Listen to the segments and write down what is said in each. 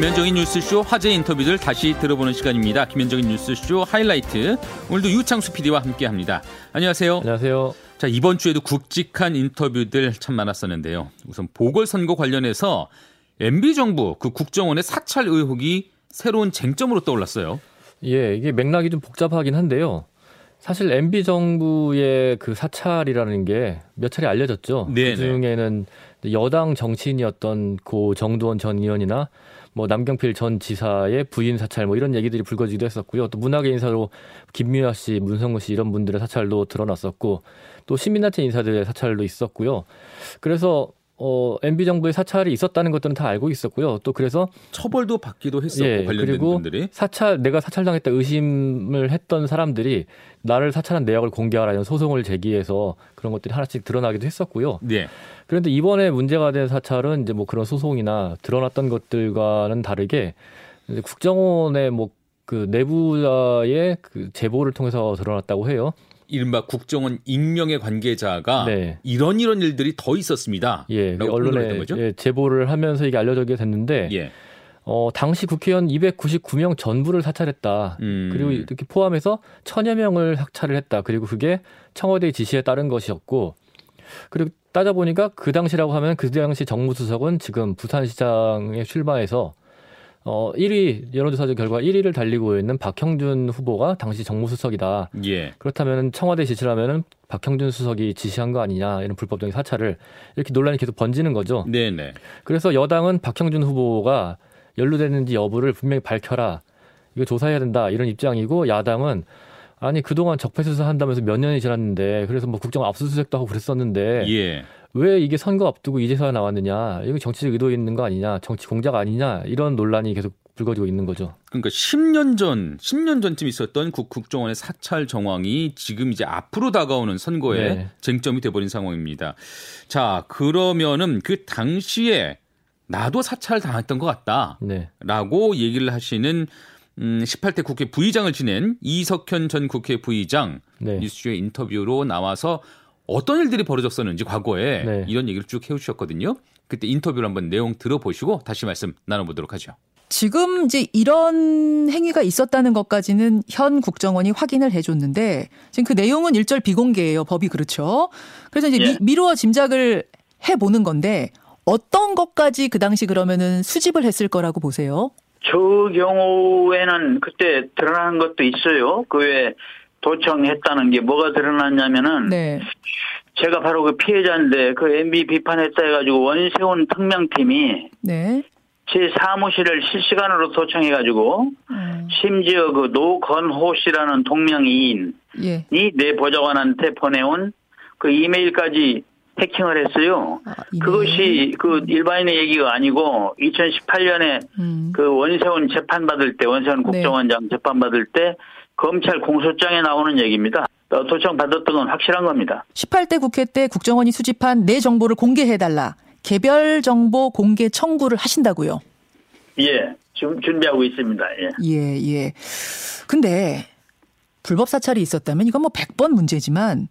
김현정의 뉴스쇼 화제 인터뷰들 다시 들어보는 시간입니다. 김현정의 뉴스쇼 하이라이트. 오늘도 유창수 PD와 함께 합니다. 안녕하세요. 안녕하세요. 자 이번 주에도 굵직한 인터뷰들 참 많았었는데요. 우선 보궐선거 관련해서 MB 정부 그 국정원의 사찰 의혹이 새로운 쟁점으로 떠올랐어요. 예, 이게 맥락이 좀 복잡하긴 한데요. 사실 MB 정부의 그 사찰이라는 게 몇 차례 알려졌죠. 네네. 그 중에는 여당 정치인이었던 고 정두원 전 의원이나 뭐 남경필 전 지사의 부인 사찰 뭐 이런 얘기들이 불거지기도 했었고요. 또 문학의 인사로 김미화 씨, 문성근 씨 이런 분들의 사찰도 드러났었고 또 시민단체 인사들의 사찰도 있었고요. 그래서 어 MB 정부의 사찰이 있었다는 것들은 다 알고 있었고요. 또 그래서 처벌도 받기도 했었고 예, 관련된 그리고 분들이. 사찰 내가 사찰당했다 의심을 했던 사람들이 나를 사찰한 내역을 공개하라 이런 소송을 제기해서 그런 것들이 하나씩 드러나기도 했었고요. 네. 그런데 이번에 문제가 된 사찰은 이제 뭐 그런 소송이나 드러났던 것들과는 다르게 이제 국정원의 뭐 그 내부자의 그 제보를 통해서 드러났다고 해요. 이른바 국정원 익명의 관계자가 네. 이런 이런 일들이 더 있었습니다. 예, 언론에? 예, 제보를 하면서 이게 알려지게 됐는데 예. 어, 당시 국회의원 299명 전부를 사찰했다. 음. 그리고 이렇게 포함해서 천여 명을 사찰을 했다. 그리고 그게 청와대의 지시에 따른 것이었고, 그리고 따져보니까 그 당시라고 하면 그 당시 정무수석은 지금 부산시장에 출마해서 어, 1위, 여론조사 결과 1위를 달리고 있는 박형준 후보가 당시 정무수석이다. 예. 그렇다면 청와대 지시라면은 박형준 수석이 지시한 거 아니냐, 이런 불법적인 사찰을 이렇게 논란이 계속 번지는 거죠. 네네. 그래서 여당은 박형준 후보가 연루됐는지 여부를 분명히 밝혀라. 이거 조사해야 된다. 이런 입장이고 야당은 아니 그동안 적폐 수사한다면서 몇 년이 지났는데 그래서 뭐 국정 압수수색도 하고 그랬었는데 예. 왜 이게 선거 앞두고 이제서야 나왔느냐 이거 정치적 의도 있는 거 아니냐 정치 공작 아니냐 이런 논란이 계속 불거지고 있는 거죠. 그러니까 10년 전, 10년 전쯤 있었던 국, 국정원의 사찰 정황이 지금 이제 앞으로 다가오는 선거에 네. 쟁점이 돼버린 상황입니다. 자, 그러면은 그 당시에 나도 사찰 당했던 것 같다. 네. 라고 얘기를 하시는 음, 18대 국회 부의장을 지낸 이석현 전 국회 부의장 네. 뉴스쇼의 인터뷰로 나와서 어떤 일들이 벌어졌었는지 과거에 네. 이런 얘기를 쭉 해오셨거든요. 그때 인터뷰를 한번 내용 들어보시고 다시 말씀 나눠보도록 하죠. 지금 이제 이런 행위가 있었다는 것까지는 현 국정원이 확인을 해줬는데 지금 그 내용은 일절 비공개예요. 법이 그렇죠. 그래서 이제 예. 미, 미루어 짐작을 해보는 건데 어떤 것까지 그 당시 그러면은 수집을 했을 거라고 보세요? 저 경우에는 그때 드러난 것도 있어요. 그 외에 도청했다는 게 뭐가 드러났냐면은 네. 제가 바로 그 피해자인데 그 MB 비판했다 해가지고 원세훈 특명팀이 네. 제 사무실을 실시간으로 도청해가지고 음, 심지어 그 노건호 씨라는 동명이인이 예. 내 보좌관한테 보내온 그 이메일까지 해킹을 했어요. 아, 이메일. 그것이 그 일반인의 얘기가 아니고 2018년에 음. 그 원세훈 재판 받을 때 원세훈 네. 국정원장 재판 받을 때 검찰 공소장에 나오는 얘기입니다. 어, 도청 받았던 건 확실한 겁니다. 18대 국회 때 국정원이 수집한 내 정보를 공개해달라. 개별 정보 공개 청구를 하신다고요. 예, 지금 준비하고 있습니다. 예. 예, 예. 근데 불법 사찰이 있었다면 이건 뭐 100번 문제지만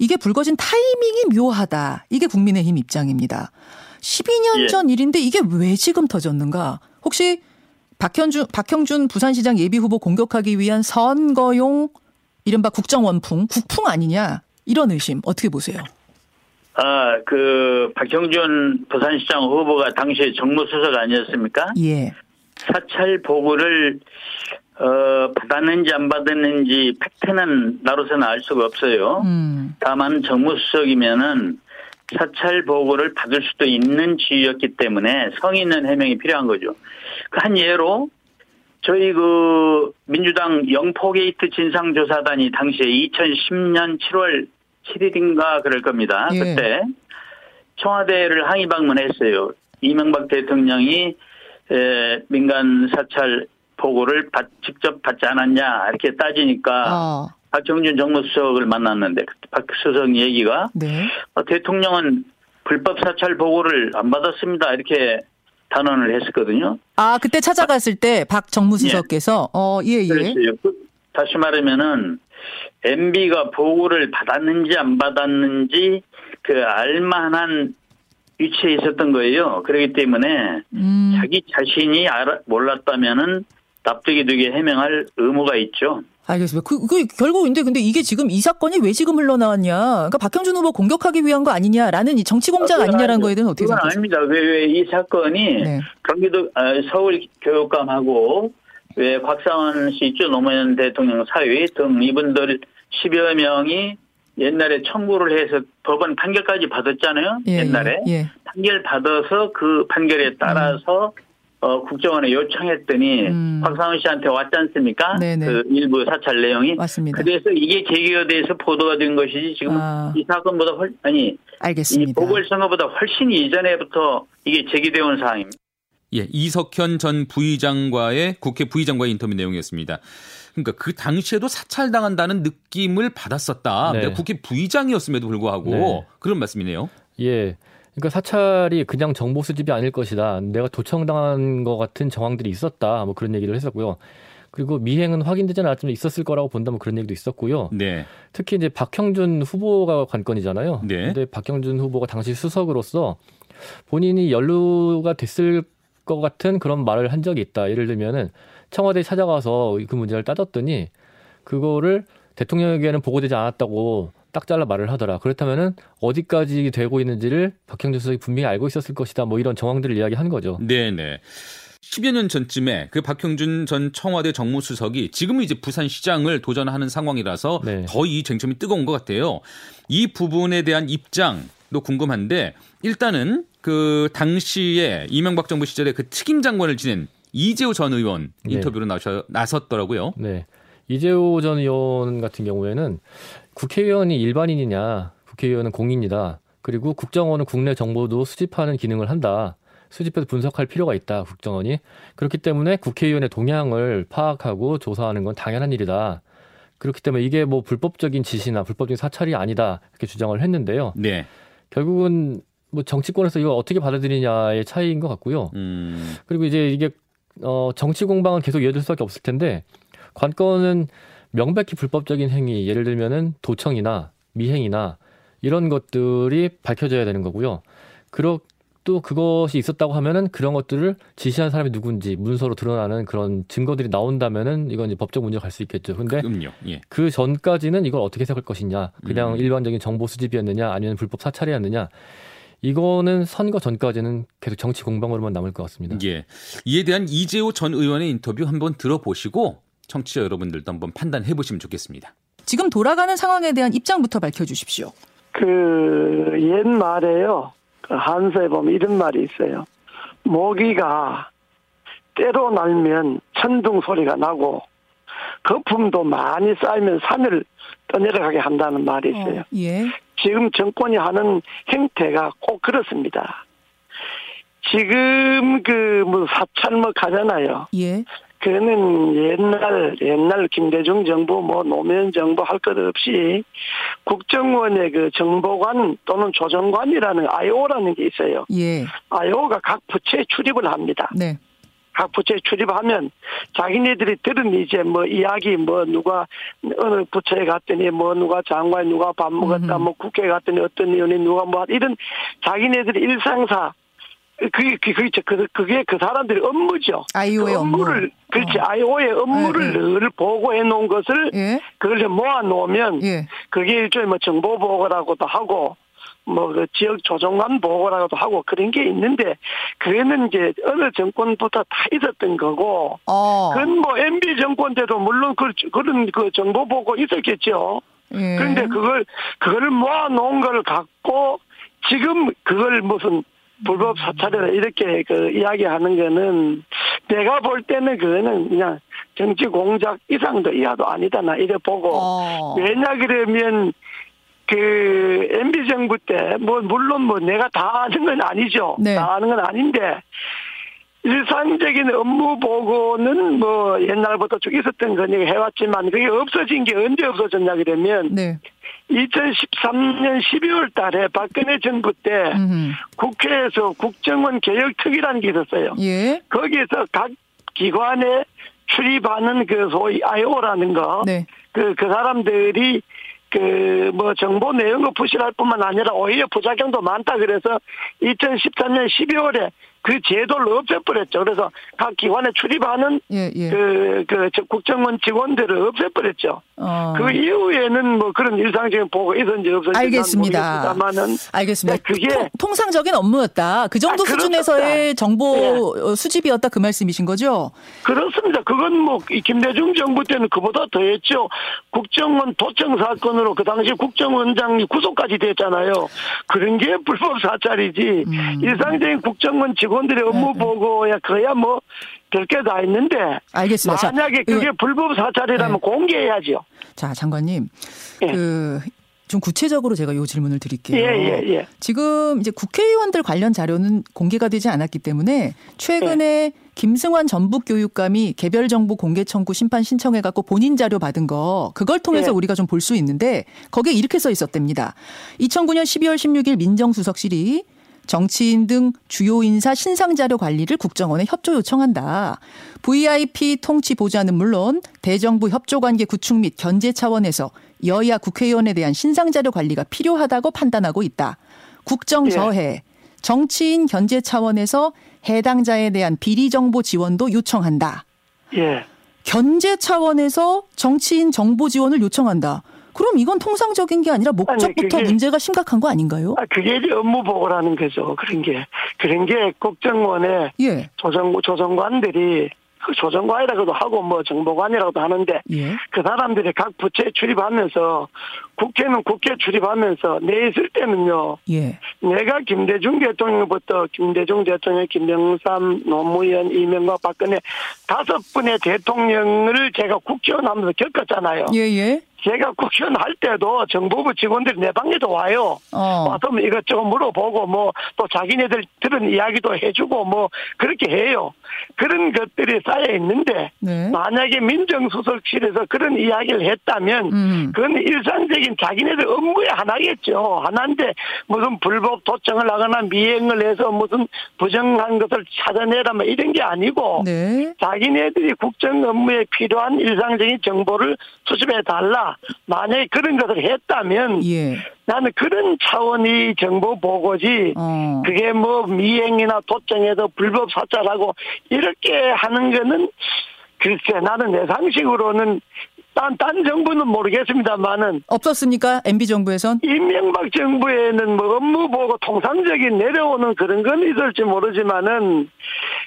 이게 불거진 타이밍이 묘하다. 이게 국민의힘 입장입니다. 12년 예. 전 일인데 이게 왜 지금 터졌는가? 혹시 박현준, 박형준 부산시장 예비후보 공격하기 위한 선거용 이른바 국정원풍, 국풍 아니냐? 이런 의심 어떻게 보세요? 아, 그 박형준 부산시장 후보가 당시에 정무수석 아니었습니까? 예. 사찰 보고를 어, 받았는지 안 받았는지 팩트는 나로서는 알 수가 없어요. 음. 다만 정무수석이면은 사찰 보고를 받을 수도 있는 지위였기 때문에 성의 있는 해명이 필요한 거죠. 그 한 예로 저희 그 민주당 영포게이트 진상조사단이 당시에 2010년 7월 7일인가 그럴 겁니다. 예. 그때 청와대를 항의 방문했어요. 이명박 대통령이 에, 민간 사찰 보고를 받- 직접 받지 않았냐 이렇게 따지니까 아, 박정준 정무수석을 만났는데 그때 박 수석 얘기가 네. 어, 대통령은 불법 사찰 보고를 안 받았습니다 이렇게 단언을 했었거든요. 아, 그때 찾아갔을 때 박 정무수석께서 어, 예, 예. 그랬어요. 그- 다시 말하면은 MB가 보고를 받았는지 안 받았는지 그 알만한 위치에 있었던 거예요. 그렇기 때문에 음. 자기 자신이 알아, 몰랐다면은 납득이 되게 해명할 의무가 있죠. 알겠습니다. 그, 그 결국 근데 근데 이게 지금 이 사건이 왜 지금 흘러나왔냐? 그러니까 박형준 후보 공격하기 위한 거 아니냐라는 이 정치 공작 아 니냐라는 거에 대해서 어떻게 생각하십니까? 아닙니다. 왜이 사건이 네. 경기도 아, 서울 교육감하고 왜 곽상원 씨 있죠 노무현 대통령 사위 등 이분들 10여 명이 옛날에 청구를 해서 법원 판결까지 받았잖아요. 예, 옛날에 예, 예. 판결 받아서 그 판결에 따라서 어, 국정원에 요청했더니 음. 곽상원 씨한테 왔지 않습니까? 네네. 그 일부 사찰 내용이. 맞습니다. 그래서 이게 계기가 돼서 보도가 된 것이지 지금 아. 이 사건보다 훨 아니 이 알겠습니다. 보궐선거보다 훨씬 이전에부터 이게 제기되어 온 사항입니다. 예, 이석현 전 부의장과의 국회 부의장과의 인터뷰 내용이었습니다. 그러니까 그 당시에도 사찰당한다는 느낌을 받았었다. 네. 내가 국회 부의장이었음에도 불구하고 네. 그런 말씀이네요. 예. 그러니까 사찰이 그냥 정보 수집이 아닐 것이다. 내가 도청당한 것 같은 정황들이 있었다. 뭐 그런 얘기를 했었고요. 그리고 미행은 확인되지 않았지만 있었을 거라고 본다면 그런 얘기도 있었고요. 네. 특히 이제 박형준 후보가 관건이잖아요. 네. 근데 박형준 후보가 당시 수석으로서 본인이 연루가 됐을 것 같은 그런 말을 한 적이 있다. 예를 들면은 청와대에 찾아가서 그 문제를 따졌더니 그거를 대통령에게는 보고되지 않았다고 딱 잘라 말을 하더라. 그렇다면은 어디까지 되고 있는지를 박형준 수석이 분명히 알고 있었을 것이다. 뭐 이런 정황들을 이야기한 거죠. 네, 네. 10여 년 전쯤에 그 박형준 전 청와대 정무수석이 지금은 이제 부산시장을 도전하는 상황이라서 네. 더이 쟁점이 뜨거운 것 같아요. 이 부분에 대한 입장도 궁금한데 일단은 그 당시에 이명박 정부 시절에 그 특임 장관을 지낸 이재호 전 의원 네. 인터뷰로 나서, 나섰더라고요. 네. 이재호 전 의원 같은 경우에는 국회의원이 일반인이냐, 국회의원은 공인이다. 그리고 국정원은 국내 정보도 수집하는 기능을 한다. 수집해서 분석할 필요가 있다, 국정원이. 그렇기 때문에 국회의원의 동향을 파악하고 조사하는 건 당연한 일이다. 그렇기 때문에 이게 뭐 불법적인 지시나 불법적인 사찰이 아니다. 이렇게 주장을 했는데요. 네. 결국은 뭐 정치권에서 이걸 어떻게 받아들이냐의 차이인 것 같고요. 음, 그리고 이제 이게 어 정치 공방은 계속 이어질 수밖에 없을 텐데 관건은 명백히 불법적인 행위 예를 들면은 도청이나 미행이나 이런 것들이 밝혀져야 되는 거고요. 그렇 또 그것이 있었다고 하면은 그런 것들을 지시한 사람이 누군지 문서로 드러나는 그런 증거들이 나온다면은 이건 이제 법적 문제가 갈수 있겠죠. 근데. 예. 그 전까지는 이걸 어떻게 해석할 것이냐, 그냥 음. 일반적인 정보 수집이었느냐, 아니면 불법 사찰이었느냐, 이거는 선거 전까지는 계속 정치 공방으로만 남을 것 같습니다. 예. 이에 대한 이재호 전 의원의 인터뷰 한번 들어보시고 청취자 여러분들도 한번 판단해 보시면 좋겠습니다. 지금 돌아가는 상황에 대한 입장부터 밝혀 주십시오. 그 옛말에요. 그 한서에 보면 이런 말이 있어요. 모기가 때로 날면 천둥 소리가 나고 거품도 많이 쌓이면 산을 떠내려가게 한다는 말이 있어요. 어, 예. 지금 정권이 하는 행태가 꼭 그렇습니다. 지금 그 뭐 사찰 뭐 가잖아요. 예. 그거는 옛날 옛날 김대중 정부 뭐 노무현 정부 할 것 없이 국정원의 그 정보관 또는 조정관이라는 IO라는 게 있어요. 예. IO가 각 부처에 출입을 합니다. 네. 각 부처에 출입하면 자기네들이 들은 이제 뭐 이야기 뭐 누가 어느 부처에 갔더니 뭐 누가 장관 누가 밥 먹었다. 뭐 국회 에 갔더니 어떤 의원이 누가 뭐 이런 자기네들의 일상사 그게 그게 그게 그- 그게 그 사람들의 업무죠. 아이오의 그 업무. 업무를 그렇지 아이오의 업무를 네, 늘 보고해 놓은 것을 예. 그걸 모아 놓으면 예. 그게 일종의 뭐 정보 보고라고도 하고 뭐 그 지역 조정관 보고라고도 하고 그런 게 있는데 그거는 이제 어느 정권부터 다 있었던 거고 어. 그건 뭐 MB 정권 때도 물론 그 그런 그 정보 보고 있었겠죠. 예. 그런데 그걸 그걸 모아 놓은 걸 갖고 지금 그걸 무슨 불법 사찰이라 이렇게 그 이야기하는 거는 내가 볼 때는 그거는 그냥 정치 공작 이상도 이하도 아니다 나 이래 보고 어. 왜냐 그러면 그 MB 정부 때 뭐 물론 뭐 내가 다 아는 건 아니죠. 네. 다 아는 건 아닌데 일상적인 업무 보고는 뭐 옛날부터 쭉 있었던 거니까 해왔지만 그게 없어진 게 언제 없어졌냐 그러면 네. 2013년 12월 달에 박근혜 정부 때 음흠. 국회에서 국정원 개혁특위라는 게 있었어요. 예. 거기에서 각 기관에 출입하는 그 소위 IO라는 거 네. 그, 그 사람들이 그 뭐 정보 내용을 부실할 뿐만 아니라 오히려 부작용도 많다 그래서 2013년 12월에 그 제도를 없애버렸죠. 그래서 각 기관에 출입하는 예, 예. 그, 그, 저 국정원 직원들을 없애버렸죠. 어. 그 이후에는 뭐 그런 일상적인 보고 있었는지 없었는지 알겠습니다. 모르겠습니다만은 알겠습니다. 네, 그게- 통, 상적인 업무였다. 그 정도 아, 그렇습니다. 수준에서의 정보 예. 어, 수집이었다 그 말씀이신 거죠? 그렇습니다. 그건 뭐이 김대중 정부 때는 그보다 더했죠. 국정원 도청 사건으로 그 당시 국정원장이 구속까지 됐잖아요. 그런 게 불법 사찰이지. 음. 일상적인 국정원 직원 들의 업무 네, 네. 보고야 그야 뭐 별게 다 있는데 알겠습니다. 자, 만약에 그게 의원- 불법 사찰이라면 네. 공개해야죠. 자, 장관님. 예. 그, 좀 구체적으로 제가 요 질문을 드릴게요. 예, 예, 예. 지금 이제 국회의원들 관련 자료는 공개가 되지 않았기 때문에 최근에 김승환 전북 교육감이 개별 정보 공개 청구 심판 신청해 갖고 본인 자료 받은 거 그걸 통해서 예. 우리가 좀 볼 수 있는데 거기에 이렇게 써 있었답니다. 2009년 12월 16일 민정수석실이 정치인 등 주요 인사 신상 자료 관리를 국정원에 협조 요청한다. VIP 통치 보좌는 물론 대정부 협조 관계 구축 및 견제 차원에서 여야 국회의원에 대한 신상 자료 관리가 필요하다고 판단하고 있다. 국정 저해, 정치인 견제 차원에서 해당자에 대한 비리 정보 지원도 요청한다. 예. 견제 차원에서 정치인 정보 지원을 요청한다. 그럼 이건 통상적인 게 아니라 목적부터 그게- 문제가 심각한 거 아닌가요? 아, 그게 이제 업무 보고라는 거죠. 그런 게. 그런 게 국정원에 예. 조정, 조정관들이 그 조정관이라고도 하고 뭐 정보관이라고도 하는데 예. 그 사람들이 각 부처에 출입하면서 국회는 국회 출입하면서 내 있을 때는요. 예. 내가 김대중 대통령부터 김대중 대통령, 김영삼, 노무현, 이명박, 박근혜 다섯 분의 대통령을 제가 국회의원 하면서 겪었잖아요. 예, 예. 제가 국회의원 할 때도 정보부 직원들이 내 방에도 와요. 어. 와서 뭐 이것저것 물어보고 뭐 또 자기네들 들은 이야기도 해주고 뭐 그렇게 해요. 그런 것들이 쌓여 있는데 네. 만약에 민정수석실에서 그런 이야기를 했다면 음. 그건 일상적인 자기네들 업무의 하나겠죠. 하나인데 무슨 불법 도청을 하거나 미행을 해서 무슨 부정한 것을 찾아내라 뭐 이런 게 아니고 네. 자기네들이 국정 업무에 필요한 일상적인 정보를 수집해 달라. 만약에 그런 것을 했다면 예. 나는 그런 차원의 정보 보고지. 어. 그게 뭐 미행이나 도청에서 불법 사찰하고 이렇게 하는 거는 글쎄 나는 내 상식으로는 딴, 딴 정부는 모르겠습니다만은 없었습니까? MB 정부에선? 이명박 정부에는 뭐 업무 보고 통상적인 내려오는 그런 건 있을지 모르지만은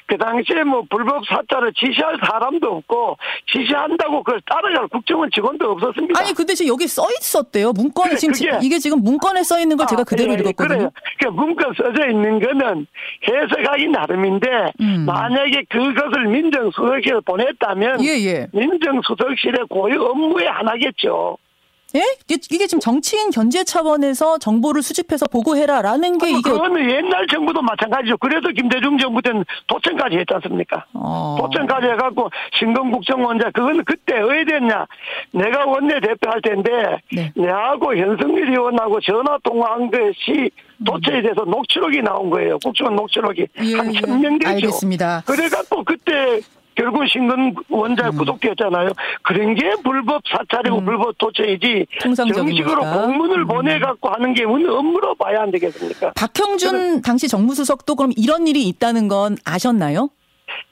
그 당시에 뭐 불법 사찰을 지시할 사람도 없고 지시한다고 그걸 따라갈 국정원 직원도 없었습니다. 아니 근데 지금 여기 써 있었대요. 문건에 그래, 지금 그게- 이게 지금 문건에 써 있는 걸 제가 아, 그대로 예, 예, 읽었거든요. 그래요. 그 문건 써져 있는 거는 해석하기 나름인데 음. 만약에 그것을 민정수석실에 보냈다면 예, 예. 민정수석실의 고유 업무의 하나겠죠. 예? 이게, 이게 지금 정치인 견제 차원에서 정보를 수집해서 보고해라라는 게 이게 그거는 옛날 정부도 마찬가지죠. 그래서 김대중 정부 때는 도청까지 했지 않습니까? 어. 도청까지 해갖고 신검국정원장 그거는 그때 왜 됐냐? 내가 원내 대표할 텐데 네. 내하고 현승일 의원하고 전화 통화한 것이 도청에 대해서 녹취록이 나온 거예요. 국정원 녹취록이 예, 한 예. 천명 되죠. 알겠습니다. 그래갖고 그때 결국 신근 원자 음. 구속됐잖아요. 그런 게 불법 사찰이고 불법 도청이지. 통상적인 정식으로. 공문을 음. 보내갖고 하는 게 무슨 업무로 봐야 안 되겠습니까? 박형준 당시 정무수석도 그럼 이런 일이 있다는 건 아셨나요?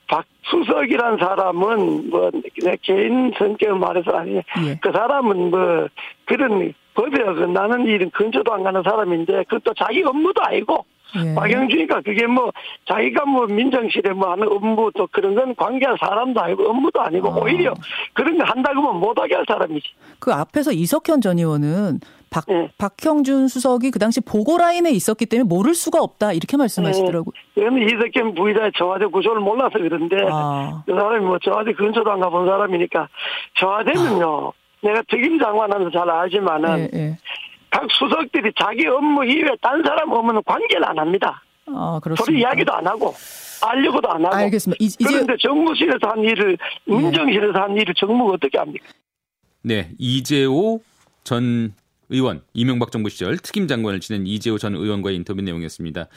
박수석이란 사람은 뭐내 개인 성격을 말해서 아니 예. 그 사람은 뭐 그런 법에 어긋나는 일은 근처도 안 가는 사람인데 그것도 자기 업무도 아니고 예. 박영준이가 그게 뭐 자기가 뭐 민정실에 뭐 하는 업무 또 그런 건 관계할 사람도 아니고 업무도 아니고 아. 오히려 그런 거 한다고 하면 못하게 할 사람이지. 그 앞에서 이석현 전 의원은 박, 예. 박형준 수석이 그 당시 보고 라인에 있었기 때문에 모를 수가 없다 이렇게 말씀하시더라고요. 저는 이석현 부의장의 청와대 구조를 몰라서 그런데 아. 그 사람이 뭐 청와대 근처도 안 가본 사람이니까 청와대는요. 내가 특임 장관하면서 잘 알지만은 예, 예. 각 수석들이 자기 업무 이외에 딴 사람 업무는 관계를 안 합니다. 아, 그렇습니다. 소리 이야기도 안 하고 알려고도 안 하고. 알겠습니다. 이- 이제- 예. 그런데 정무실에서 한 일을 민정실에서 한 일을 정무가 어떻게 합니까? 네, 이재호 전 의원, 이명박 정부 시절 특임 장관을 지낸 이재호 전 의원과의 인터뷰 내용이었습니다.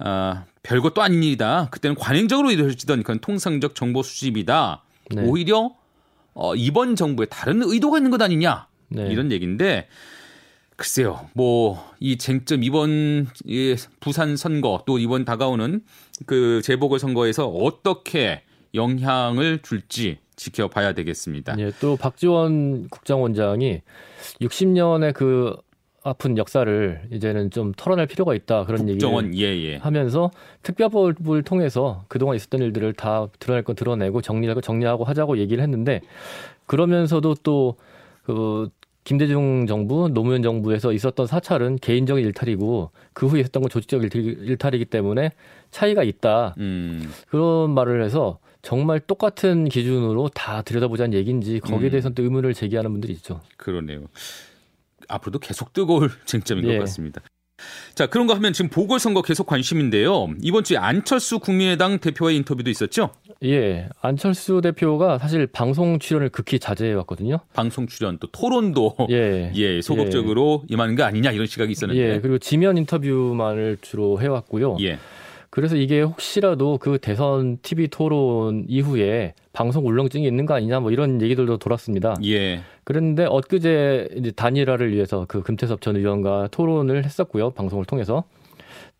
아, 별것도 일이다. 그때는 관행적으로 이루어지던 그런 통상적 정보 수집이다. 네. 오히려 어, 이번 정부에 다른 의도가 있는 것 아니냐. 네. 이런 얘기인데 글쎄요. 뭐 이 쟁점 이번 이 부산 선거 또 이번 다가오는 그 재보궐 선거에서 어떻게 영향을 줄지 지켜봐야 되겠습니다. 예, 또 박지원 국정원장이 60년의 그 아픈 역사를 이제는 좀 털어낼 필요가 있다 그런 국정원 얘기를 예 예. 하면서 특별법을 통해서 그동안 있었던 일들을 다 드러낼 건 드러내고 정리하고 정리하고 하자고 얘기를 했는데 그러면서도 또 그 김대중 정부, 노무현 정부에서 있었던 사찰은 개인적인 일탈이고 그 후에 있었던 건 조직적 일탈 이기 때문에 차이가 있다. 음. 그런 말을 해서 정말 똑같은 기준으로 다 들여다보자는 얘기인지 거기에 음. 대해서는 또 의문을 제기하는 분들이 있죠. 그러네요. 앞으로도 계속 뜨거울 쟁점인 것 예. 같습니다. 자, 그런 거 하면 지금 보궐선거 계속 관심인데요. 이번 주에 안철수 국민의당 대표와의 인터뷰도 있었죠? 예, 안철수 대표가 사실 방송 출연을 극히 자제해 왔거든요. 방송 출연 또 토론도 예, 예, 소극적으로 임하는 거 아니냐 이런 시각이 있었는데. 예, 그리고 지면 인터뷰만을 주로 해 왔고요. 예. 그래서 이게 혹시라도 그 대선 TV 토론 이후에 방송 울렁증이 있는 거 아니냐 뭐 이런 얘기들도 돌았습니다. 예. 그런데 엊그제 이제 단일화를 위해서 그 금태섭 전 의원과 토론을 했었고요. 방송을 통해서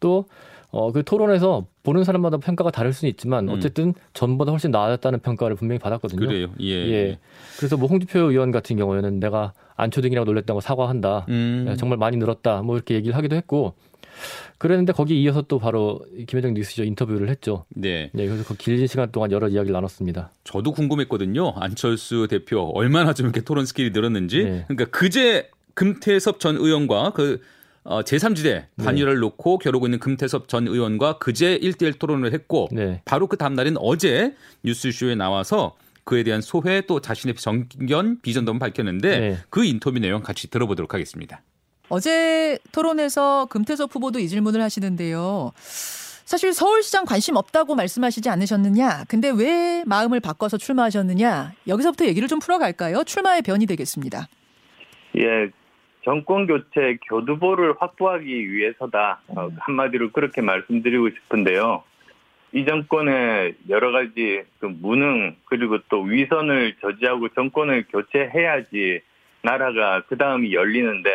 또 어, 그 토론에서 보는 사람마다 평가가 다를 수는 있지만 음. 어쨌든 전보다 훨씬 나았다는 평가를 분명히 받았거든요. 그래요. 예. 예. 그래서 뭐 홍준표 의원 같은 경우에는 내가 안초등이라고 놀랬다고 사과한다. 음. 야, 정말 많이 늘었다. 뭐 이렇게 얘기를 하기도 했고 그랬는데 거기에 이어서 또 바로 김현정 뉴스쇼 인터뷰를 했죠. 네. 네, 그래서 그 길은 시간 동안 여러 이야기를 나눴습니다. 저도 궁금했거든요. 안철수 대표 얼마나 좀 이렇게 토론 skill이 늘었는지. 네. 그러니까 그제 금태섭 전 의원과 그 어, 제3지대 단일화를 놓고 겨루고 있는 금태섭 전 의원과 그제 1대1 토론을 했고 네. 바로 그 다음 날인 어제 뉴스쇼에 나와서 그에 대한 소회 또 자신의 정견 비전도 밝혔는데 네. 그 인터뷰 내용 같이 들어보도록 하겠습니다. 어제 토론에서 금태섭 후보도 이 질문을 하시는데요. 사실 서울시장 관심 없다고 말씀하시지 않으셨느냐? 근데 왜 마음을 바꿔서 출마하셨느냐? 여기서부터 얘기를 좀 풀어갈까요? 출마의 변이 되겠습니다. 예, 정권 교체 교두보를 확보하기 위해서다. 어, 한마디로 그렇게 말씀드리고 싶은데요. 이 정권의 여러 가지 그 무능 그리고 또 위선을 저지하고 정권을 교체해야지 나라가 그 다음이 열리는데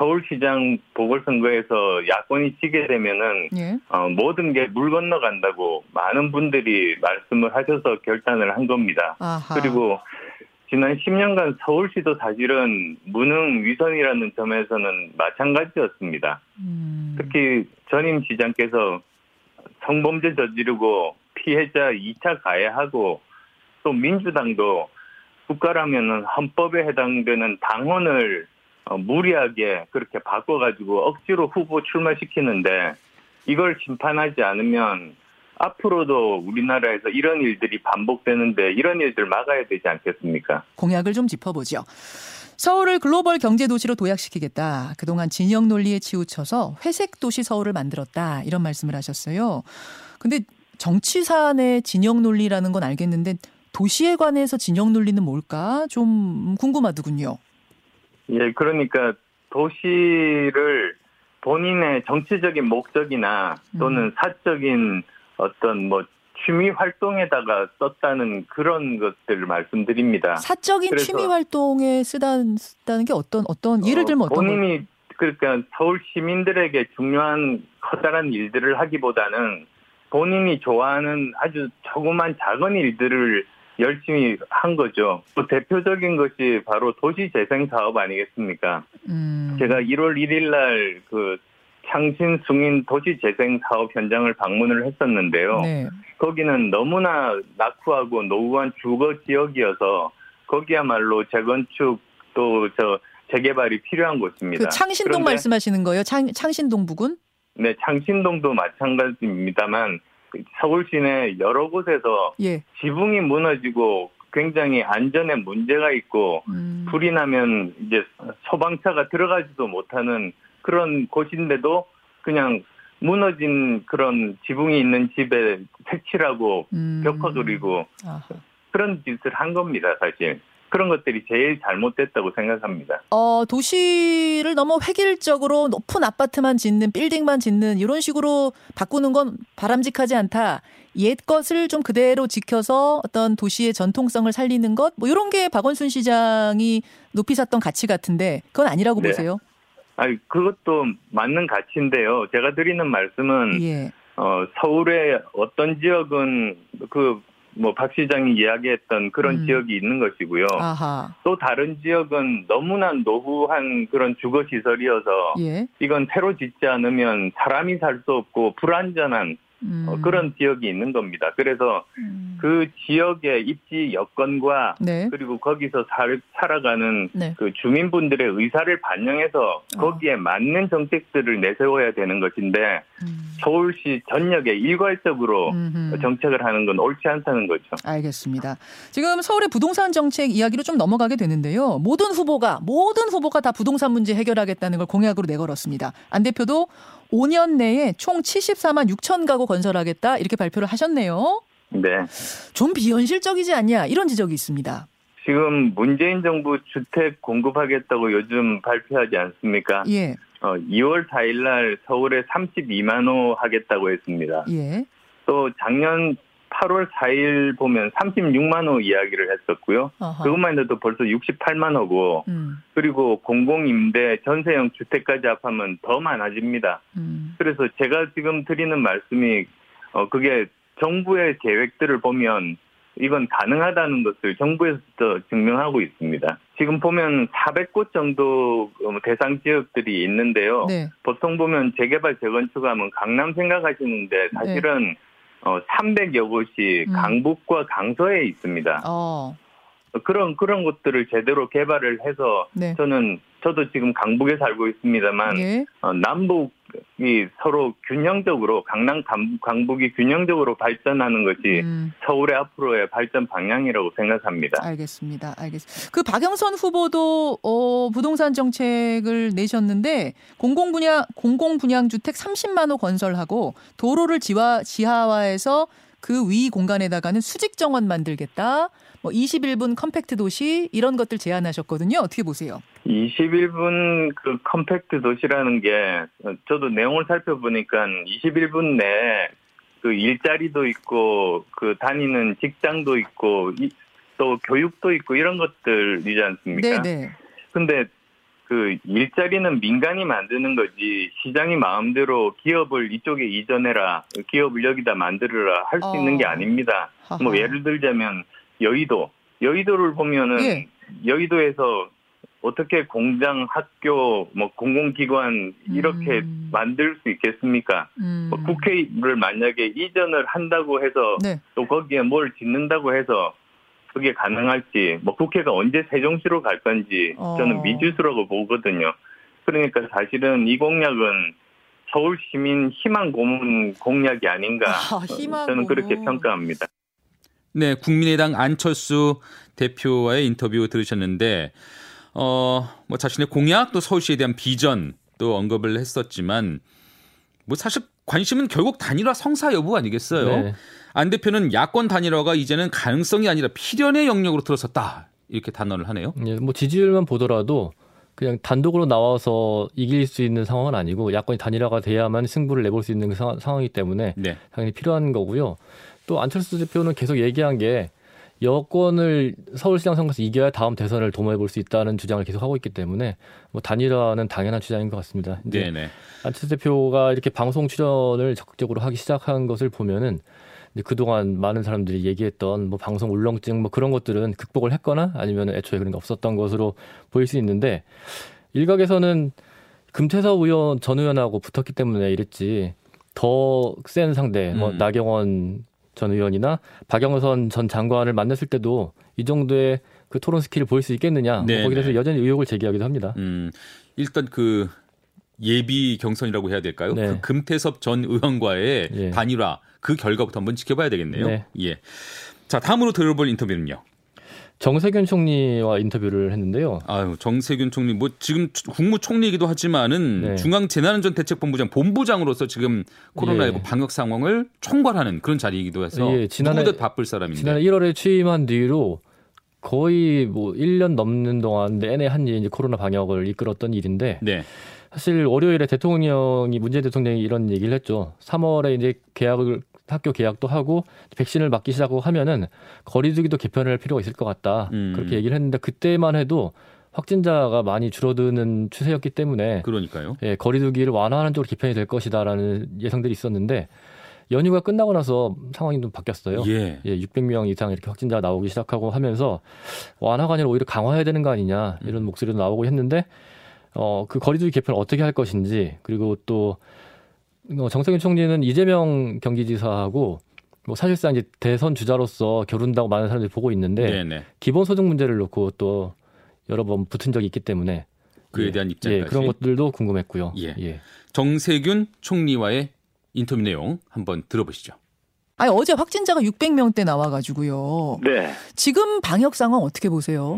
서울시장 보궐선거에서 야권이 지게 되면은 예. 어, 모든 게 물 건너간다고 많은 분들이 말씀을 하셔서 결단을 한 겁니다. 아하. 그리고 지난 10년간 서울시도 사실은 무능 위선이라는 점에서는 마찬가지였습니다. 음. 특히 전임 시장께서 성범죄 저지르고 피해자 2차 가해하고 또 민주당도 국가라면은 헌법에 해당되는 당원을 어, 무리하게 그렇게 바꿔가지고 억지로 후보 출마시키는데 이걸 심판하지 않으면 앞으로도 우리나라에서 이런 일들이 반복되는데 이런 일들 막아야 되지 않겠습니까? 공약을 좀 짚어보죠. 서울을 글로벌 경제 도시로 도약시키겠다. 그동안 진영 논리에 치우쳐서 회색 도시 서울을 만들었다. 이런 말씀을 하셨어요. 근데 정치산의 진영 논리라는 건 알겠는데 도시에 관해서 진영 논리는 뭘까? 좀 궁금하더군요. 예, 그러니까 도시를 본인의 정치적인 목적이나 또는 사적인 어떤 뭐 취미 활동에다가 썼다는 그런 것들을 말씀드립니다. 사적인 취미 활동에 쓰다는, 쓰다는 게 어떤 어떤 예를 들면 어, 어떤 걸- 본인이 그러니까 서울 시민들에게 중요한 커다란 일들을 하기보다는 본인이 좋아하는 아주 조그만 작은 일들을 열심히 한 거죠. 또 대표적인 것이 바로 도시재생 사업 아니겠습니까? 음. 제가 1월 1일 날 그 창신 승인 도시재생 사업 현장을 방문을 했었는데요. 네. 거기는 너무나 낙후하고 노후한 주거 지역이어서 거기야말로 재건축 또 저 재개발이 필요한 곳입니다. 그 창신동 말씀하시는 거예요? 창, 창신동 부근? 네, 창신동도 마찬가지입니다만 서울 시내 여러 곳에서 예. 지붕이 무너지고 굉장히 안전에 문제가 있고 음. 불이 나면 이제 소방차가 들어가지도 못하는 그런 곳인데도 그냥 무너진 그런 지붕이 있는 집에 색칠하고 음. 벽화 그리고 아하. 그런 짓을 한 겁니다, 사실. 그런 것들이 제일 잘못됐다고 생각합니다. 어, 도시를 너무 획일적으로 높은 아파트만 짓는 빌딩만 짓는 이런 식으로 바꾸는 건 바람직하지 않다. 옛 것을 좀 그대로 지켜서 어떤 도시의 전통성을 살리는 것, 뭐 이런 게 박원순 시장이 높이 샀던 가치 같은데 그건 아니라고 네. 보세요. 아니 그것도 맞는 가치인데요. 제가 드리는 말씀은 예. 어, 서울의 어떤 지역은 그 뭐 박 시장이 이야기했던 그런 음. 지역이 있는 것이고요. 아하. 또 다른 지역은 너무나 노후한 그런 주거 시설이어서 예. 이건 새로 짓지 않으면 사람이 살 수 없고 불안전한 음. 어, 그런 지역이 있는 겁니다. 그래서 음. 그 지역의 입지 여건과 네. 그리고 거기서 살, 살아가는 네. 그 주민분들의 의사를 반영해서 어. 거기에 맞는 정책들을 내세워야 되는 것인데 음. 서울시 전역에 일괄적으로 음흠. 정책을 하는 건 옳지 않다는 거죠. 알겠습니다. 지금 서울의 부동산 정책 이야기로 좀 넘어가게 되는데요. 모든 후보가 모든 후보가 다 부동산 문제 해결하겠다는 걸 공약으로 내걸었습니다. 안 대표도 5년 내에 총 74만 6천 가구 건설하겠다 이렇게 발표를 하셨네요. 네. 좀 비현실적이지 않냐 이런 지적이 있습니다. 지금 문재인 정부 주택 공급하겠다고 요즘 발표하지 않습니까? 예, 어, 2월 4일 날 서울에 32만 호 하겠다고 했습니다. 예, 또 작년 8월 4일 보면 36만 호 이야기를 했었고요. 어허. 그것만 해도 벌써 68만 호고 음, 그리고 공공임대 전세형 주택까지 합하면 더 많아집니다. 음, 그래서 제가 지금 드리는 말씀이 어 그게 정부의 계획들을 보면 이건 가능하다는 것을 정부에서도 증명하고 있습니다. 지금 보면 400곳 정도 어, 대상 지역들이 있는데요. 네, 보통 보면 재개발 재건축하면 강남 생각하시는데 사실은 어 300여 곳이 음. 강북과 강서에 있습니다. 어, 그런 그런 것들을 제대로 개발을 해서 네, 저는 저도 지금 강북에 살고 있습니다만 예, 어, 남북 이 서로 균형적으로 강남 강- 강북이 균형적으로 발전하는 것이 음, 서울의 앞으로의 발전 방향이라고 생각합니다. 알겠습니다. 알겠습니다. 그 박영선 후보도 어, 부동산 정책을 내셨는데 공공 분양 공공 분양 주택 30만 호 건설하고 도로를 지하 지하화해서 그 위 공간에다가는 수직 정원 만들겠다. 뭐 21분 컴팩트 도시 이런 것들 제안하셨거든요. 어떻게 보세요? 21분 그 컴팩트 도시라는 게 어, 저도 내용을 살펴보니까 21분 내에 그 일자리도 있고 그 다니는 직장도 있고 이- 또 교육도 있고 이런 것들이지 않습니까? 네, 네. 근데 그 일자리는 민간이 만드는 거지 시장이 마음대로 기업을 이쪽에 이전해라 기업을 여기다 만들어라 할수 어. 있는 게 아닙니다. 하하. 뭐 예를 들자면 여의도 여의도를 보면은 예. 여의도에서 어떻게 공장, 학교, 뭐 공공기관 이렇게 음. 만들 수 있겠습니까? 음. 뭐 국회를 만약에 이전을 한다고 해서 네. 또 거기에 뭘 짓는다고 해서 그게 가능할지 뭐 국회가 언제 세종시로 갈 건지 어. 저는 미지수라고 보거든요. 그러니까 사실은 이 공약은 서울 시민 희망 고문 공약이 아닌가 아, 희망 저는 그렇게. 평가합니다. 네, 국민의당 안철수 대표와의 인터뷰 들으셨는데 어, 뭐 자신의 공약 또 서울시에 대한 비전 또 언급을 했었지만 뭐 사실 관심은 결국 단일화 성사 여부 아니겠어요. 네. 안 대표는 야권 단일화가 이제는 가능성이 아니라 필연의 영역으로 들어섰다. 이렇게 단언을 하네요. 예, 뭐 지지율만 보더라도 그냥 단독으로 나와서 이길 수 있는 상황은 아니고 야권이 단일화가 돼야만 승부를 내볼 수 있는 그 상황, 상황 이기 때문에 네. 당연히 필요한 거고요. 또 안철수 대표는 계속 얘기한 게 여권을 서울시장 선거에서 이겨야 다음 대선을 도모해 볼 수 있다는 주장을 계속 하고 있기 때문에 뭐 단일화는 당연한 주장인 것 같습니다. 이제 네, 네. 안철수 대표가 이렇게 방송 출연을 적극적으로 하기 시작한 것을 보면은 그동안 많은 사람들이 얘기했던 뭐 방송 울렁증 뭐 그런 것들은 극복을 했거나 아니면 애초에 그런 게 없었던 것으로 보일 수 있는데 일각에서는 금태섭 의원 전 의원하고 붙었기 때문에 이랬지 더 센 상대 뭐 음. 나경원 전 의원이나 박영선 전 장관을 만났을 때도 이 정도의 그 토론 skill을 보일 수 있겠느냐 뭐 네, 거기에 대해서 네. 여전히 의혹을 제기하기도 합니다. 음, 일단 그 예비 경선이라고 해야 될까요? 네. 그 금태섭 전 의원과의 예. 단일화 그 결과부터 한번 지켜봐야 되겠네요. 네. 예. 자, 다음으로 들어볼 인터뷰는요. 정세균 총리와 인터뷰를 했는데요. 아유, 정세균 총리 뭐 지금 국무총리이기도 하지만은 네. 중앙 재난안전 대책본부장 본부장으로서 지금 코로나19 예. 방역 상황을 총괄하는 그런 자리이기도 해서 예, 지난해- 누구보다 바쁠 사람인데. 지난해 1월에 취임한 뒤로 거의 뭐 1년 넘는 동안 내내 한 일이 이제 코로나 방역을 이끌었던 일인데 네. 사실 월요일에 대통령이 문재인 대통령이 이런 얘기를 했죠. 3월에 이제 계약을 학교 계약도 하고 백신을 맞기 시작하고 하면은 거리두기도 개편할 필요가 있을 것 같다. 음. 그렇게 얘기를 했는데 그때만 해도 확진자가 많이 줄어드는 추세였기 때문에 그러니까요. 예, 거리두기를 완화하는 쪽으로 개편이 될 것이다라는 예상들이 있었는데 연휴가 끝나고 나서 상황이 좀 바뀌었어요. 예. 예, 600명 이상 이렇게 확진자가 나오기 시작하고 하면서 완화가 아니라 오히려 강화해야 되는 거 아니냐 이런 목소리도 나오고 했는데 어, 그 거리두기 개편을 어떻게 할 것인지 그리고 또 어, 정세균 총리는 이재명 경기지사하고 뭐 사실상 이제 대선 주자로서 겨룬다고 많은 사람들이 보고 있는데 네, 네. 기본소득 문제를 놓고 또 여러 번 붙은 적이 있기 때문에 그에 예, 대한 입장까지. 예, 그런 것들도 궁금했고요. 예. 예. 정세균 총리와의 인터뷰 내용 한번 들어보시죠. 아니 어제 확진자가 600명대 나와가지고요. 네. 지금 방역 상황 어떻게 보세요?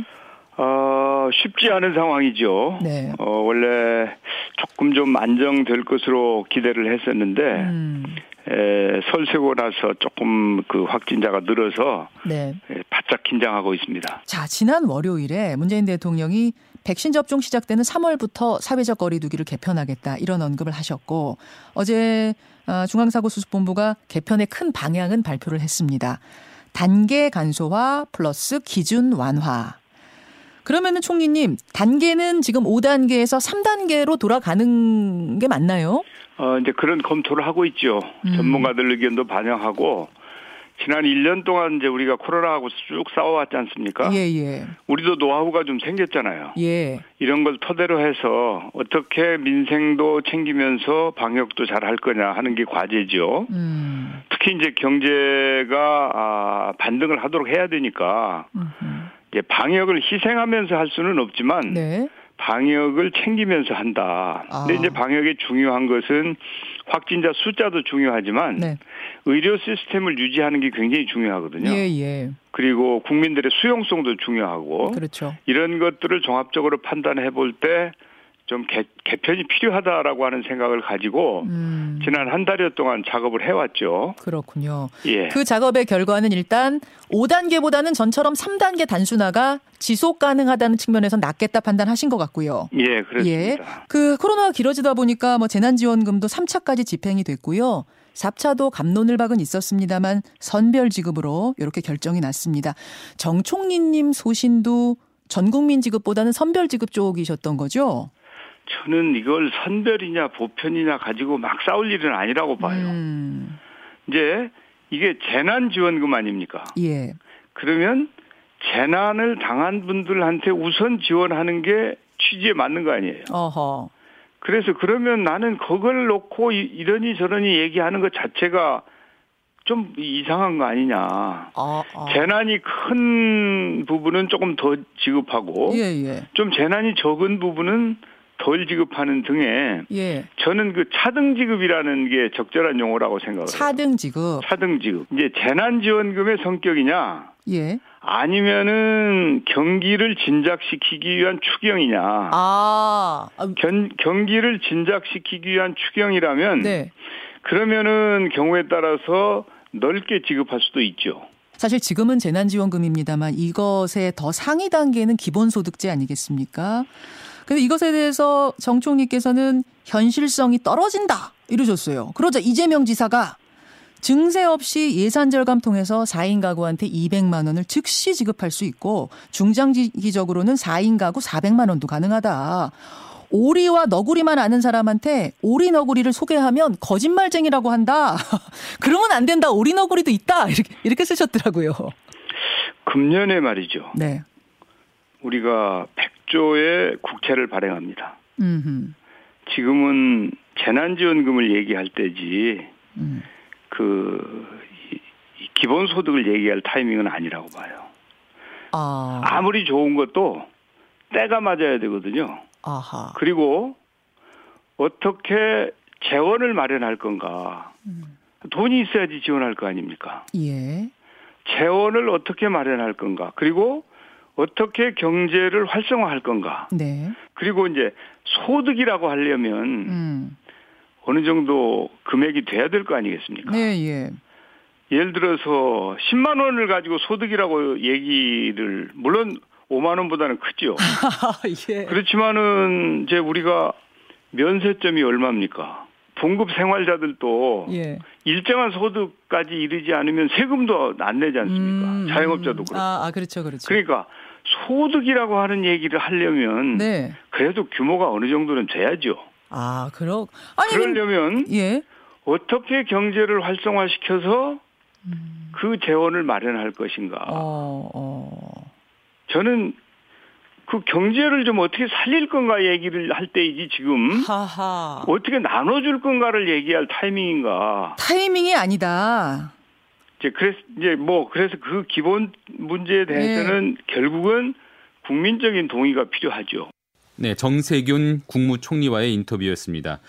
어, 쉽지 않은 상황이죠. 네. 어, 원래 조금 좀 안정될 것으로 기대를 했었는데, 음, 에, 설세고 나서 조금 그 확진자가 늘어서 네. 에, 바짝 긴장하고 있습니다. 자, 지난 월요일에 문재인 대통령이 백신 접종 시작되는 3월부터 사회적 거리두기를 개편하겠다 이런 언급을 하셨고 어제 어, 중앙사고수습본부가 개편의 큰 방향은 발표를 했습니다. 단계 간소화 플러스 기준 완화. 그러면은 총리님 단계는 지금 5단계에서 3단계로 돌아가는 게 맞나요? 어, 이제 그런 검토를 하고 있죠. 음. 전문가들 의견도 반영하고, 지난 1년 동안 이제 우리가 코로나하고 쭉 싸워왔지 않습니까? 예, 예. 우리도 노하우가 좀 생겼잖아요. 예. 이런 걸 토대로 해서 어떻게 민생도 챙기면서 방역도 잘 할 거냐 하는 게 과제죠. 음. 특히 이제 경제가 아, 반등을 하도록 해야 되니까 음흠. 이제 방역을 희생하면서 할 수는 없지만 네. 방역을 챙기면서 한다. 근데 아. 이제 방역에 중요한 것은 확진자 숫자도 중요하지만 네. 의료 시스템을 유지하는 게 굉장히 중요하거든요. 예, 예. 그리고 국민들의 수용성도 중요하고 그렇죠. 이런 것들을 종합적으로 판단해 볼 때 좀 개편이 필요하다라고 하는 생각을 가지고 음. 지난 한 달여 동안 작업을 해왔죠. 그렇군요. 예. 그 작업의 결과는 일단 5단계보다는 전처럼 3단계 단순화가 지속 가능하다는 측면에서 낫겠다 판단하신 것 같고요. 예, 그렇습니다. 그 코로나가 길어지다 보니까 뭐 재난지원금도 3차까지 집행이 됐고요. 4차도 감론을 박은 있었습니다만 선별 지급으로 이렇게 결정이 났습니다. 정 총리님 소신도 전 국민 지급보다는 선별 지급 쪽이셨던 거죠? 저는 이걸 선별이냐 보편이냐 가지고 막 싸울 일은 아니라고 봐요. 음, 이제 이게 재난 지원금 아닙니까? 예. 그러면 재난을 당한 분들한테 우선 지원하는 게 취지에 맞는 거 아니에요. 어허. 그래서 그러면 나는 그걸 놓고 이- 이러니 저러니 얘기하는 것 자체가 좀 이상한 거 아니냐. 아, 아. 재난이 큰 부분은 조금 더 지급하고 예, 예. 좀 재난이 적은 부분은 덜 지급하는 등의 예. 저는 그 차등 지급이라는 게 적절한 용어라고 생각을 해요. 차등 지급. 차등 지급. 이제 재난 지원금의 성격이냐 예. 아니면은 경기를 진작시키기 위한 추경이냐. 아, 아, 견, 경기를 진작시키기 위한 추경이라면 네. 그러면은 경우에 따라서 넓게 지급할 수도 있죠. 사실 지금은 재난지원금입니다만 이것의 더 상위 단계는 기본소득제 아니겠습니까? 근데 이것에 대해서 정 총리께서는 현실성이 떨어진다 이러셨어요. 그러자 이재명 지사가 증세 없이 예산 절감 통해서 4인 가구한테 200만 원을 즉시 지급할 수 있고 중장기적으로는 4인 가구 400만 원도 가능하다. 오리와 너구리만 아는 사람한테 오리 너구리를 소개하면 거짓말쟁이라고 한다. 그러면 안 된다. 오리 너구리도 있다. 이렇게 이렇게 쓰셨더라고요. 금년에 말이죠. 네. 우리가 100조의 국채를 발행합니다. 음. 지금은 재난지원금을 얘기할 때지 음. 그 기본소득을 얘기할 타이밍은 아니라고 봐요. 아. 아무리 좋은 것도 때가 맞아야 되거든요. 아하. 그리고 어떻게 재원을 마련할 건가. 돈이 있어야지 지원할 거 아닙니까? 예. 재원을 어떻게 마련할 건가. 그리고 어떻게 경제를 활성화할 건가. 네. 그리고 이제 소득이라고 하려면 음. 어느 정도 금액이 돼야 될 거 아니겠습니까? 네, 예. 예를 들어서 10만 원을 가지고 소득이라고 얘기를 물론 5만 원보다는 크죠. 예. 그렇지만은 이제 우리가 면세점이 얼마입니까? 봉급 생활자들도 예. 일정한 소득까지 이르지 않으면 세금도 안 내지 않습니까? 음, 자영업자도 그렇고. 아, 아, 그렇죠, 그렇죠. 그러니까 소득이라고 하는 얘기를 하려면 네. 그래도 규모가 어느 정도는 돼야죠. 아, 그러 아니 그러려면 예. 어떻게 경제를 활성화시켜서 그 재원을 마련할 것인가. 어, 어. 저는 그 경제를 좀 어떻게 살릴 건가 얘기를 할 때이지 지금 하하. 어떻게 나눠줄 건가를 얘기할 타이밍인가. 타이밍이 아니다. 이제 그래서 이제 뭐 그래서 그 기본 문제에 대해서는 네. 결국은 국민적인 동의가 필요하죠. 네, 정세균 국무총리와의 인터뷰였습니다.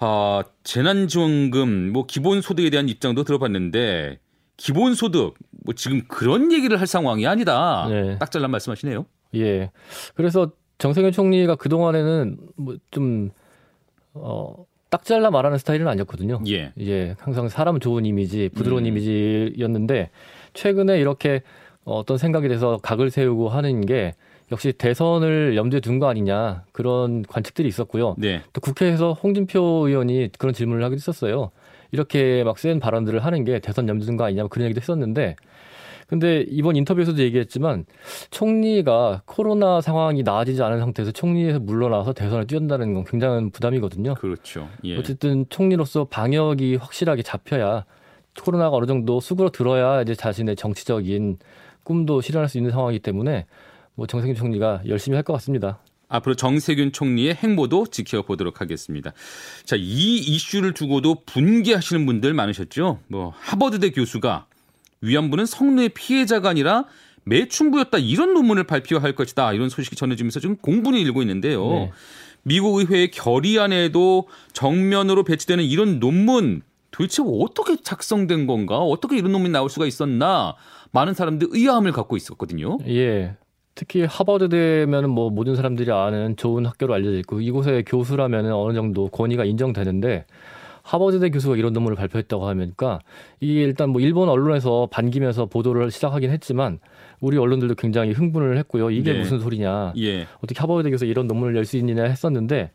아, 재난지원금, 뭐 기본소득에 대한 입장도 들어봤는데 기본소득, 뭐 지금 그런 얘기를 할 상황이 아니다. 네. 딱 잘라 말씀하시네요. 예. 그래서 정세균 총리가 그동안에는 뭐 좀, 어, 딱 잘라 말하는 스타일은 아니었거든요. 예. 이제 항상 사람 좋은 이미지, 부드러운 음. 이미지였는데 최근에 이렇게 어떤 생각에 대해서 각을 세우고 하는 게 역시 대선을 염두에 둔 거 아니냐 그런 관측들이 있었고요. 네. 또 국회에서 홍준표 의원이 그런 질문을 하기도 했었어요. 이렇게 막 센 발언들을 하는 게 대선 염두 둔 거 아니냐 그런 얘기도 했었는데 근데 이번 인터뷰에서도 얘기했지만 총리가 코로나 상황이 나아지지 않은 상태에서 총리에서 물러나서 대선을 뛰어다는 건 굉장한 부담이거든요. 그렇죠. 예. 어쨌든 총리로서 방역이 확실하게 잡혀야 코로나가 어느 정도 수그러 들어야 이제 자신의 정치적인 꿈도 실현할 수 있는 상황이기 때문에 뭐 정세균 총리가 열심히 할 것 같습니다. 앞으로 정세균 총리의 행보도 지켜보도록 하겠습니다. 자, 이 이슈를 두고도 분개하시는 분들 많으셨죠? 뭐, 하버드대 교수가 위안부는 성노예 피해자가 아니라 매춘부였다 이런 논문을 발표할 것이다 이런 소식이 전해지면서 지금 공분이 일고 있는데요. 네. 미국 의회의 결의안에도 정면으로 배치되는 이런 논문 도대체 어떻게 작성된 건가? 어떻게 이런 논문이 나올 수가 있었나? 많은 사람들이 의아함을 갖고 있었거든요. 예. 특히 하버드대면은 뭐 모든 사람들이 아는 좋은 학교로 알려져 있고 이곳의 교수라면은 어느 정도 권위가 인정되는데 하버드대 교수가 이런 논문을 발표했다고 하니까 이게 일단 뭐 일본 언론에서 반기면서 보도를 시작하긴 했지만 우리 언론들도 굉장히 흥분을 했고요. 이게 네. 무슨 소리냐. 예. 어떻게 하버드대 교수 이런 논문을 낼 수 있느냐 했었는데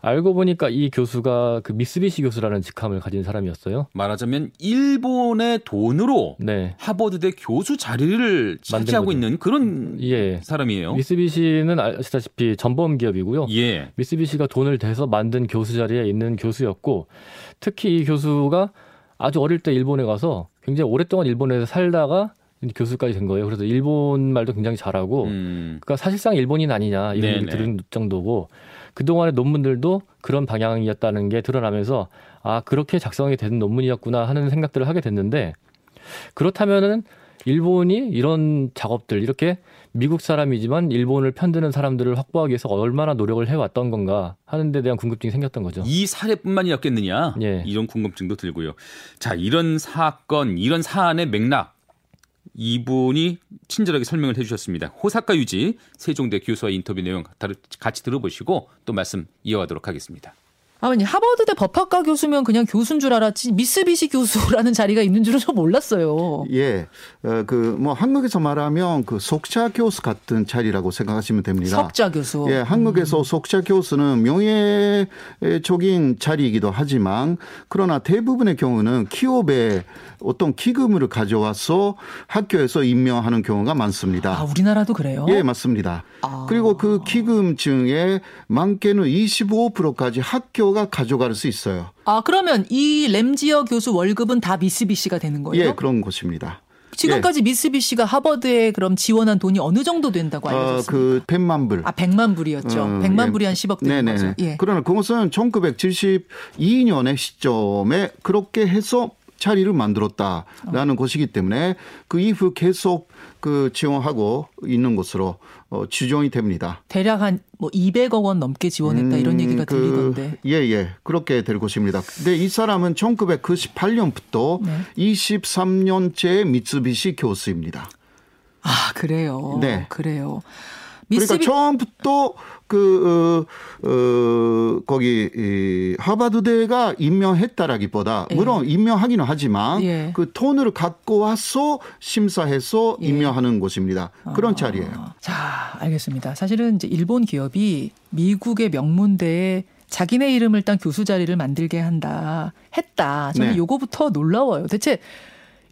알고 보니까 이 교수가 그 미쓰비시 교수라는 직함을 가진 사람이었어요. 말하자면 일본의 돈으로 네. 하버드대 교수 자리를 차지하고. 있는 그런 예. 사람이에요. 미쓰비시는 아시다시피 전범 기업이고요. 예. 미쓰비시가 돈을 대서 만든 교수 자리에 있는 교수였고 특히 이 교수가 아주 어릴 때 일본에 가서 굉장히 오랫동안 일본에서 살다가 교수까지 된 거예요. 그래서 일본 말도 굉장히 잘하고 음. 그러니까 사실상 일본인 아니냐 이런. 얘기 들은 정도고 그 동안의 논문들도 그런 방향이었다는 게 드러나면서 아 그렇게 작성이 된 논문이었구나 하는 생각들을 하게 됐는데 그렇다면은 일본이 이런 작업들 이렇게 미국 사람이지만 일본을 편드는 사람들을 확보하기 위해서 얼마나 노력을 해왔던 건가 하는 데 대한 궁금증이 생겼던 거죠. 이 사례뿐만이었겠느냐? 예. 이런 궁금증도 들고요. 자, 이런 사건, 이런 사안의 맥락 이분이 친절하게 설명을 해주셨습니다. 호사카 유지 세종대 교수와 인터뷰 내용 같이 들어보시고 또 말씀 이어가도록 하겠습니다. 아버님 하버드대 법학과 교수면 그냥 교수인 줄 알았지 미쓰비시 교수라는 자리가 있는 줄은 저 몰랐어요. 예, 어, 그, 뭐, 한국에서 말하면 그 속자 교수 같은 자리라고 생각하시면 됩니다. 석자 교수. 예, 한국에서 속자 교수는 명예적인 자리이기도 하지만 그러나 대부분의 경우는 기업의 어떤 기금을 가져와서 학교에서 임명하는 경우가 많습니다. 아 우리나라도 그래요? 예, 맞습니다. 아. 그리고 그 기금 중에 많게는 25%까지 학교 가 가져갈 수 있어요. 아 그러면 이 램지어 교수 월급은 다 미쓰비시가 되는 거예요? 예, 그런 곳입니다. 지금까지 미쓰비시가 하버드에 그럼 지원한 돈이 어느 정도 된다고 어, 알려졌습니까? 그 100만 불. 아 100만 불이었죠. 어, 100만 예. 불이 한 10억 되는 네네. 거죠. 예. 그러나 그것은 1972년의 시점에 그렇게 해서 자리를 만들었다라는 것이기 때문에 그 이후 계속 그 지원하고 있는 것으로 어, 추정이 됩니다. 대략 한 뭐 200억 원 넘게 지원했다 이런 음, 얘기가 그, 들리던데. 예, 예. 그렇게 될 것입니다. 근데 이 사람은 1998년부터 네. 23년째 미쓰비시 교수입니다. 아 그래요. 네. 그래요. 그러니까 미쓰비 처음부터 그 그, 어, 어, 거기, 이, 하버드대가 임명했다라기보다, 예. 물론 임명하기는 하지만, 예. 그 톤을 갖고 와서 심사해서 예. 임명하는 곳이니다. 그런 아. 자리예요. 자, 알겠습니다. 사실은 이제 일본 기업이 미국의 명문대에 자기네 이름을 딴 교수 자리를 만들게 한다, 했다. 저는 네. 요거부터 놀라워요. 대체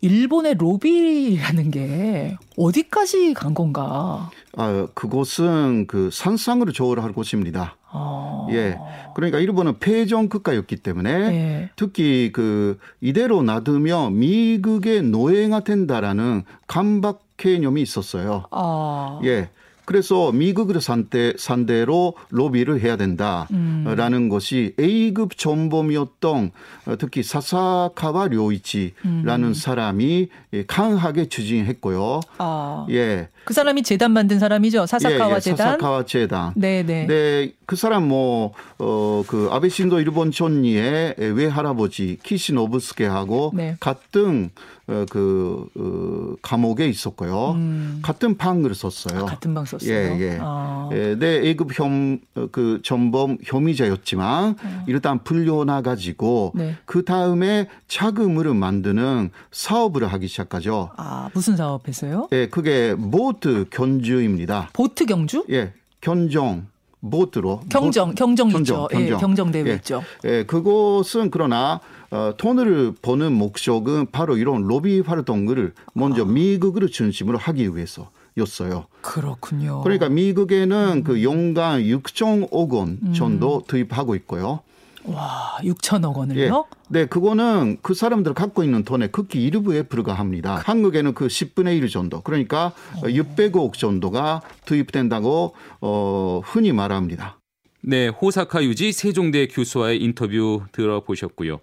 일본의 로비라는 게 어디까지 간 건가? 아, 그곳은 그 산상으로 조언할 곳입니다. 어. 예. 그러니까 일본은 패전 국가였기 때문에 예. 특히 그 이대로 놔두면 미국의 노예가 된다라는 강박 개념이 있었어요. 아. 예. 그래서 미국을 상대, 상대로 로비를 해야 음. 된다라는 것이 A급 전범이었던 어, 특히 사사카와 료이치라는 음. 사람이 예, 강하게 추진했고요. 아. 예. 그 사람이 재단 만든 사람이죠. 사사카와 예, 예, 재단. 사사카와 재단. 네, 네. 네, 그 사람 뭐, 어, 그 아베 신도 일본 총리의 외할아버지 키시노부스케하고 네. 같은 어, 그, 어, 감옥에 있었고요. 같은 방을 썼어요. 음. 아, 같은 방 썼어요. 예, 예. 아. 예, 내 A급 혐, 어, 그 전범 혐의자였지만 일단 풀려나 가지고 네. 그 다음에 자금을 만드는 사업을 하기 시작하죠. 아, 무슨 사업했어요? 예, 그게 보트 견주입니다. 보트 경주? 예, 견정 보트로 경정, 경정 있죠. 경정, 예, 경정. 경정 대회 예. 있죠. 예, 그것은 그러나 어, 돈을 버는 목적은 바로 이런 로비 활동을 먼저 아. 미국을 중심으로 하기 위해서 였어요. 그렇군요. 그러니까 미국에는 음. 그 연간 6.5억 원 정도 투입하고 있고요. 와, 6천억 예. 원을요? 네, 그거는 그 사람들 갖고 있는 돈의 극히 일부에 불과합니다. 한국에는 그 10분의 1 정도, 그러니까 600억 정도가 투입된다고 어, 흔히 말합니다. 네, 호사카 유지 세종대 교수와의 인터뷰 들어보셨고요.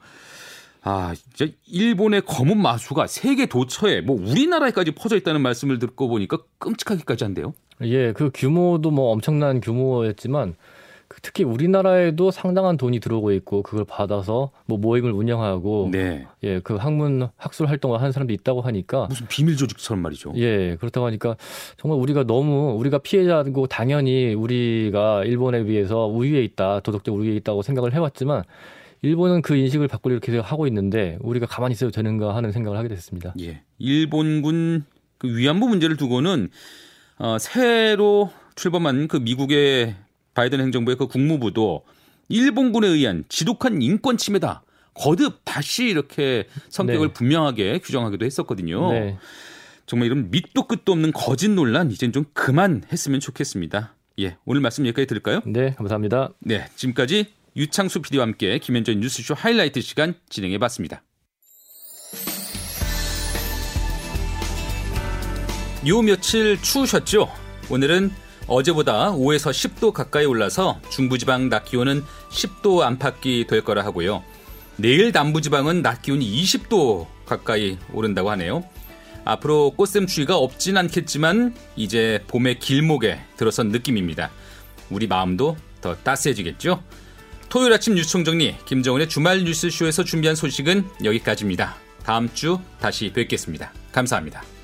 아, 진짜 일본의 검은 마수가 세계 도처에 뭐 우리나라에까지 퍼져 있다는 말씀을 듣고 보니까 끔찍하기까지 한데요. 예, 그 규모도 뭐 엄청난 규모였지만 그 특히 우리나라에도 상당한 돈이 들어오고 있고 그걸 받아서 뭐 모임을 운영하고 네. 예, 그 학문 학술 활동을 하는 사람도 있다고 하니까 무슨 비밀 조직처럼 말이죠. 예, 그렇다고 하니까 정말 우리가 너무 우리가 피해자고 당연히 우리가 일본에 비해서 우위에 있다, 도덕적 우위에 있다고 생각을 해 왔지만 일본은 그 인식을 바꾸려 이렇게 하고 있는데 우리가 가만히 있어도 되는가 하는 생각을 하게 됐습니다. 예. 일본군 그 위안부 문제를 두고는 어, 새로 출범한 그 미국의 바이든 행정부의 그 국무부도 일본군에 의한 지독한 인권 침해다. 거듭 다시 이렇게 성격을 네. 분명하게 규정하기도 했었거든요. 네. 정말 이런 밑도 끝도 없는 거짓 논란 이젠 좀 그만했으면 좋겠습니다. 예, 오늘 말씀 여기까지 들을까요? 네, 감사합니다. 네, 지금까지 유창수 PD와 함께 김현정 뉴스쇼 하이라이트 시간 진행해봤습니다. 요 며칠 추우셨죠? 오늘은 어제보다 5에서 10도 가까이 올라서 중부지방 낮 기온은 10도 안팎이 될 거라 하고요. 내일 남부지방은 낮 기온이 20도 가까이 오른다고 하네요. 앞으로 꽃샘 추위가 없진 않겠지만 이제 봄의 길목에 들어선 느낌입니다. 우리 마음도 더 따스해지겠죠? 토요일 아침 뉴스 총 정리 김정은의 주말 뉴스쇼에서 준비한 소식은 여기까지입니다. 다음 주 다시 뵙겠습니다. 감사합니다.